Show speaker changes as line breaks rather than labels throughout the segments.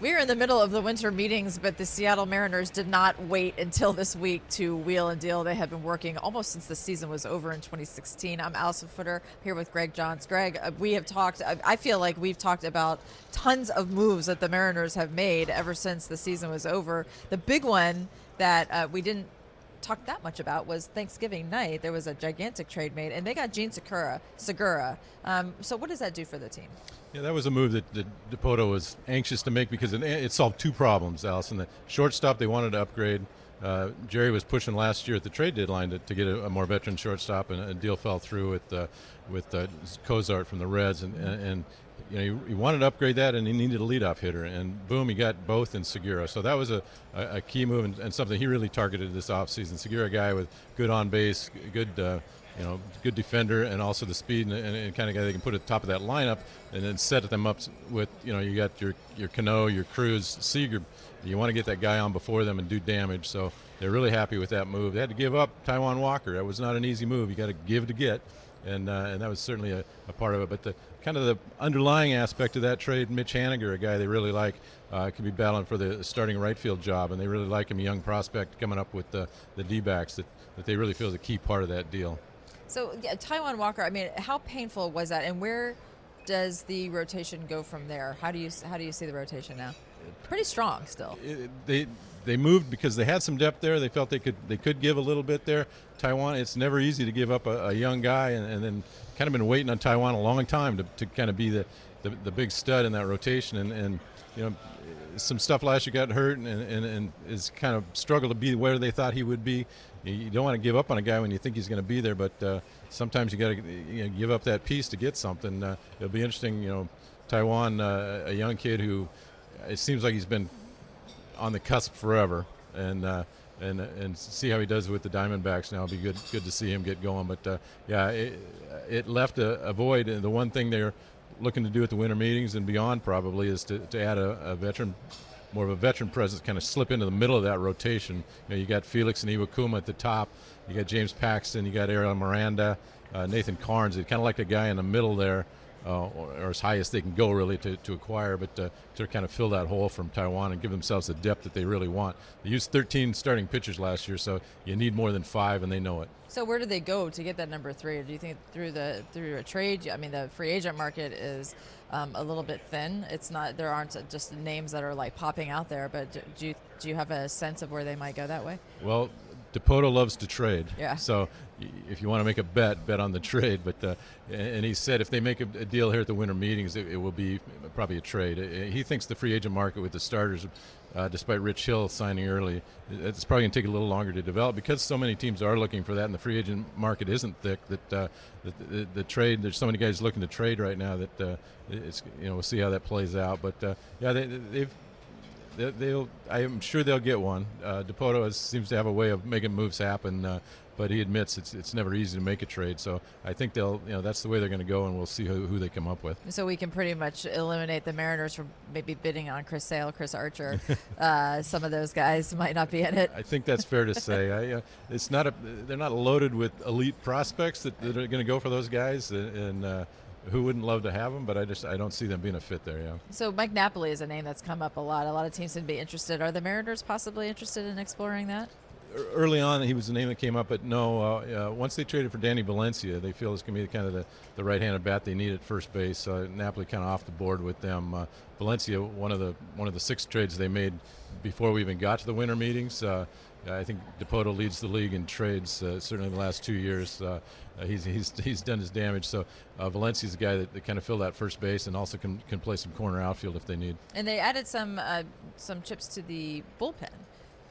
We're in the middle of the winter meetings, but the Seattle Mariners did not wait until this week to wheel and deal. They have been working almost since the season was over in 2016. I'm Allison Footer here with Greg Johns. Greg, uh, we have talked, I feel like we've talked about tons of moves that the Mariners have made ever since the season was over. The big one that uh, we didn't talk that much about was Thanksgiving night. There was a gigantic trade made, and they got Jean Segura. Segura. Um, so, what does that do for the team?
Yeah, that was a move that, that Dipoto was anxious to make because it, it solved two problems, Allison. The shortstop they wanted to upgrade. Uh, Jerry was pushing last year at the trade deadline to, to get a, a, more veteran shortstop, and a deal fell through with uh, with uh, Cozart from the Reds, and, and you know, he, he, wanted to upgrade that, and he needed a leadoff hitter, and boom, he got both in Segura. So that was a, a, a key move and, and, something he really targeted this offseason. Segura, guy with good on base, good uh, you know, good defender, and also the speed and, and, and, kind of guy they can put at the top of that lineup, and then set them up with, you know, you got your your Cano, your Cruz, Seager. You want to get that guy on before them and do damage. So they're really happy with that move. They had to give up Taijuan Walker. That was not an easy move. You got to give to get, and uh, and that was certainly a, a, part of it. But the kind of the underlying aspect of that trade, Mitch Haniger, a guy they really like, uh, could be battling for the starting right field job, and they really like him, a young prospect coming up with the the D-backs that that they really feel is a key part of that deal.
So yeah, Taijuan Walker. I mean, how painful was that, and where does the rotation go from there? How do you how do you see the rotation now? Pretty strong still.
It, they they moved because they had some depth there. They felt they could they could give a little bit there. Taijuan, it's never easy to give up a, a young guy, and, and, then kind of been waiting on Taijuan a long time to, to kind of be the, the, the big stud in that rotation. And, and you know, some stuff last year got hurt and, and, and is kind of struggled to be where they thought he would be you don't want to give up on a guy when you think he's going to be there, but uh, sometimes you got to you know, give up that piece to get something. Uh, it'll be interesting, you know, Taijuan, uh, a young kid who it seems like he's been on the cusp forever, and uh, and and see how he does with the Diamondbacks now. It'll be good good to see him get going. But uh, yeah, it, it left a, a void, and the one thing they're looking to do at the winter meetings and beyond probably is to, to add a, a veteran more of a veteran presence, kind of slip into the middle of that rotation. You know, you got Felix and Iwakuma at the top. You got James Paxton. You got Ariel Miranda, uh, Nathan Karns. They kind of like a guy in the middle there, uh, or, or, as high as they can go really to, to acquire, but uh, to kind of fill that hole from Taijuan and give themselves the depth that they really want. They used 13 starting pitchers last year, so you need more than five, and they know it.
So where do they go to get that number three? Do you think through the through a trade? I mean, the free agent market is um, a little bit thin. It's not there aren't just names that are like popping out there. But do you do you have a sense of where they might go that way?
Well, Dipoto loves to trade.
Yeah.
So if you want to make a bet, bet on the trade. But uh, and he said if they make a, deal here at the winter meetings, it, it, will be probably a trade. He thinks the free agent market with the starters, uh, despite Rich Hill signing early, it's probably going to take a little longer to develop because so many teams are looking for that, and the free agent market isn't thick. That uh, the, the, the, trade, there's so many guys looking to trade right now that uh, it's you know we'll see how that plays out. But uh, yeah, they, they've they'll. I'm sure they'll get one. Uh, Dipoto has, seems to have a way of making moves happen, uh, but he admits it's it's never easy to make a trade. So I think they'll. You know, that's the way they're going to go, and we'll see who, who they come up with.
So we can pretty much eliminate the Mariners from maybe bidding on Chris Sale, Chris Archer. uh, some of those guys might not be in it.
I think that's fair to say. I, uh, it's not a. They're not loaded with elite prospects that, that are going to go for those guys, and. Uh, who wouldn't love to have him? But I just I don't see them being a fit there. Yeah.
So Mike Napoli is a name that's come up a lot. A lot of teams would be interested. Are the Mariners possibly interested in exploring that?
Early on, he was the name that came up, but no. Uh, uh, once they traded for Danny Valencia, they feel it's going to be kind of the, the right-handed bat they need at first base. Uh, Napoli kind of off the board with them. Uh, Valencia, one of the one of the six trades they made before we even got to the winter meetings. Uh, I think Dipoto leads the league in trades, uh, certainly in the last two years. Uh, uh, he's, he's, he's done his damage. So uh, Valencia's a guy that, that, kind of fill that first base and also can, can play some corner outfield if they need.
And they added some some chips to the bullpen.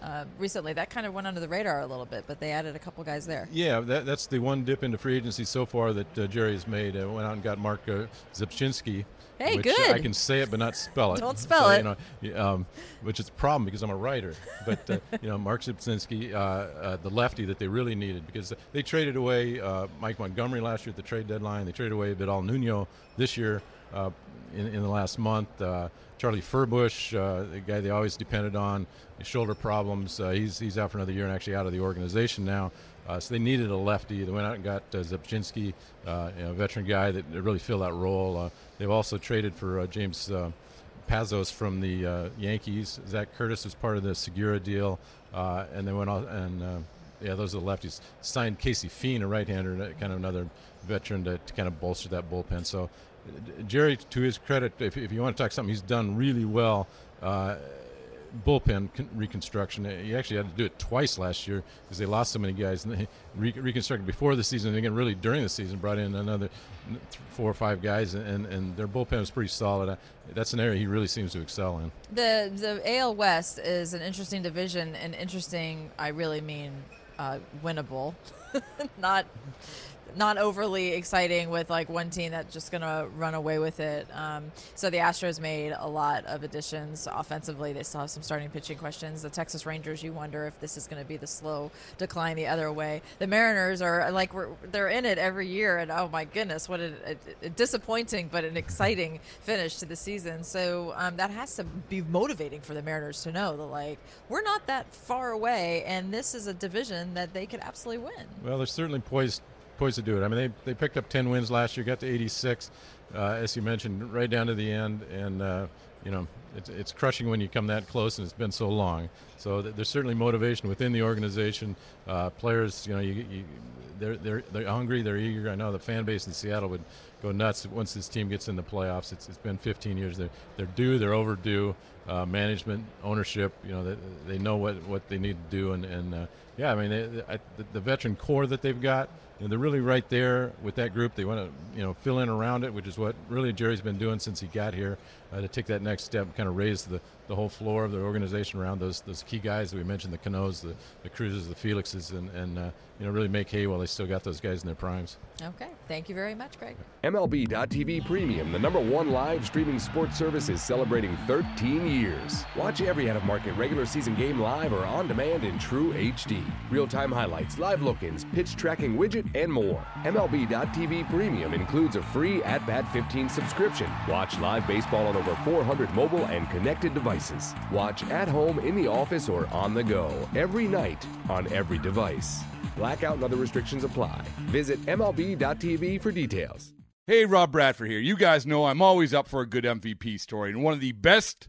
Uh, recently. That kind of went under the radar a little bit, but they added a couple guys there.
Yeah, that, that's the one dip into free agency so far that uh, Jerry has made. Uh, went out and got Marc uh, Rzepczynski.
Hey,
which
good.
I can say it, but not spell it.
Don't spell
So,
it.
You know, um, which is a problem because I'm a writer. But uh, you know, Marc Rzepczynski, uh, uh, the lefty that they really needed, because they traded away uh, Mike Montgomery last year at the trade deadline. They traded away Vidal Nuno this year uh, in, in the last month. Uh, Charlie Furbush, uh, the guy they always depended on, shoulder problems. Uh, he's he's out for another year and actually out of the organization now. Uh, so they needed a lefty. They went out and got uh, Rzepczynski, uh, a veteran guy that really filled that role. They've also traded for James Pazos from the Yankees. Zac Curtis was part of the Segura deal, and they went on and yeah, those are the lefties. Signed Casey Fien, a right-hander, kind of another veteran to, to kind of bolster that bullpen. So Jerry, to his credit, if, if you want to talk something, he's done really well. Uh, bullpen con- reconstruction. He actually had to do it twice last year because they lost so many guys. And they re- reconstructed before the season, and again, really during the season, brought in another th- four or five guys, and, and their bullpen was pretty solid. Uh, that's an area he really seems to excel in.
The the AL West is an interesting division, and interesting. I really mean uh, winnable, not not overly exciting with like one team that's just gonna run away with it. Um, so the Astros made a lot of additions offensively. They still have some starting pitching questions. The Texas Rangers, you wonder if this is going to be the slow decline the other way. The Mariners are like they're in it every year, and oh my goodness, what a, a, a disappointing but an exciting finish to the season. So um, that has to be motivating for the Mariners to know that like we're not that far away, and this is a division that they could absolutely win.
Well, they're certainly poised poised to do it. I mean, they, they picked up 10 wins last year, got to 86, uh, as you mentioned, right down to the end. And, uh, you know, it's, it's crushing when you come that close, and it's been so long. So th- there's certainly motivation within the organization. Uh, players, you know, you, you, they're, they're, they're hungry, they're eager. I know the fan base in Seattle would go nuts once this team gets in the playoffs. It's, it's been 15 years. They're, they're due, they're overdue. Uh, management, ownership, you know, they, they know what, what they need to do. And, and uh, yeah, I mean, they, they, the, the veteran core that they've got, you know, they're really right there with that group. They want to, you know, fill in around it, which is what really Jerry's been doing since he got here uh, to take that next step, kind of raise the, the whole floor of the organization around those those key guys that we mentioned, the Canos, the, the Cruzes, the Felixes, and, and uh, you know, really make hay while they still got those guys in their primes.
Okay, thank you very much, Greg.
MLB.tv Premium, the number one live streaming sports service, is celebrating 13 years. Watch every out of market regular season game live or on demand in true HD. Real time highlights, live look ins, pitch tracking widget, and more. MLB.tv Premium includes a free At Bat 15 subscription. Watch live baseball on over 400 mobile and connected devices. Watch at home, in the office, or on the go every night on every device. Blackout and other restrictions apply. Visit MLB.tv for details.
Hey, Rob Bradford here. You guys know I'm always up for a good MVP story, and one of the best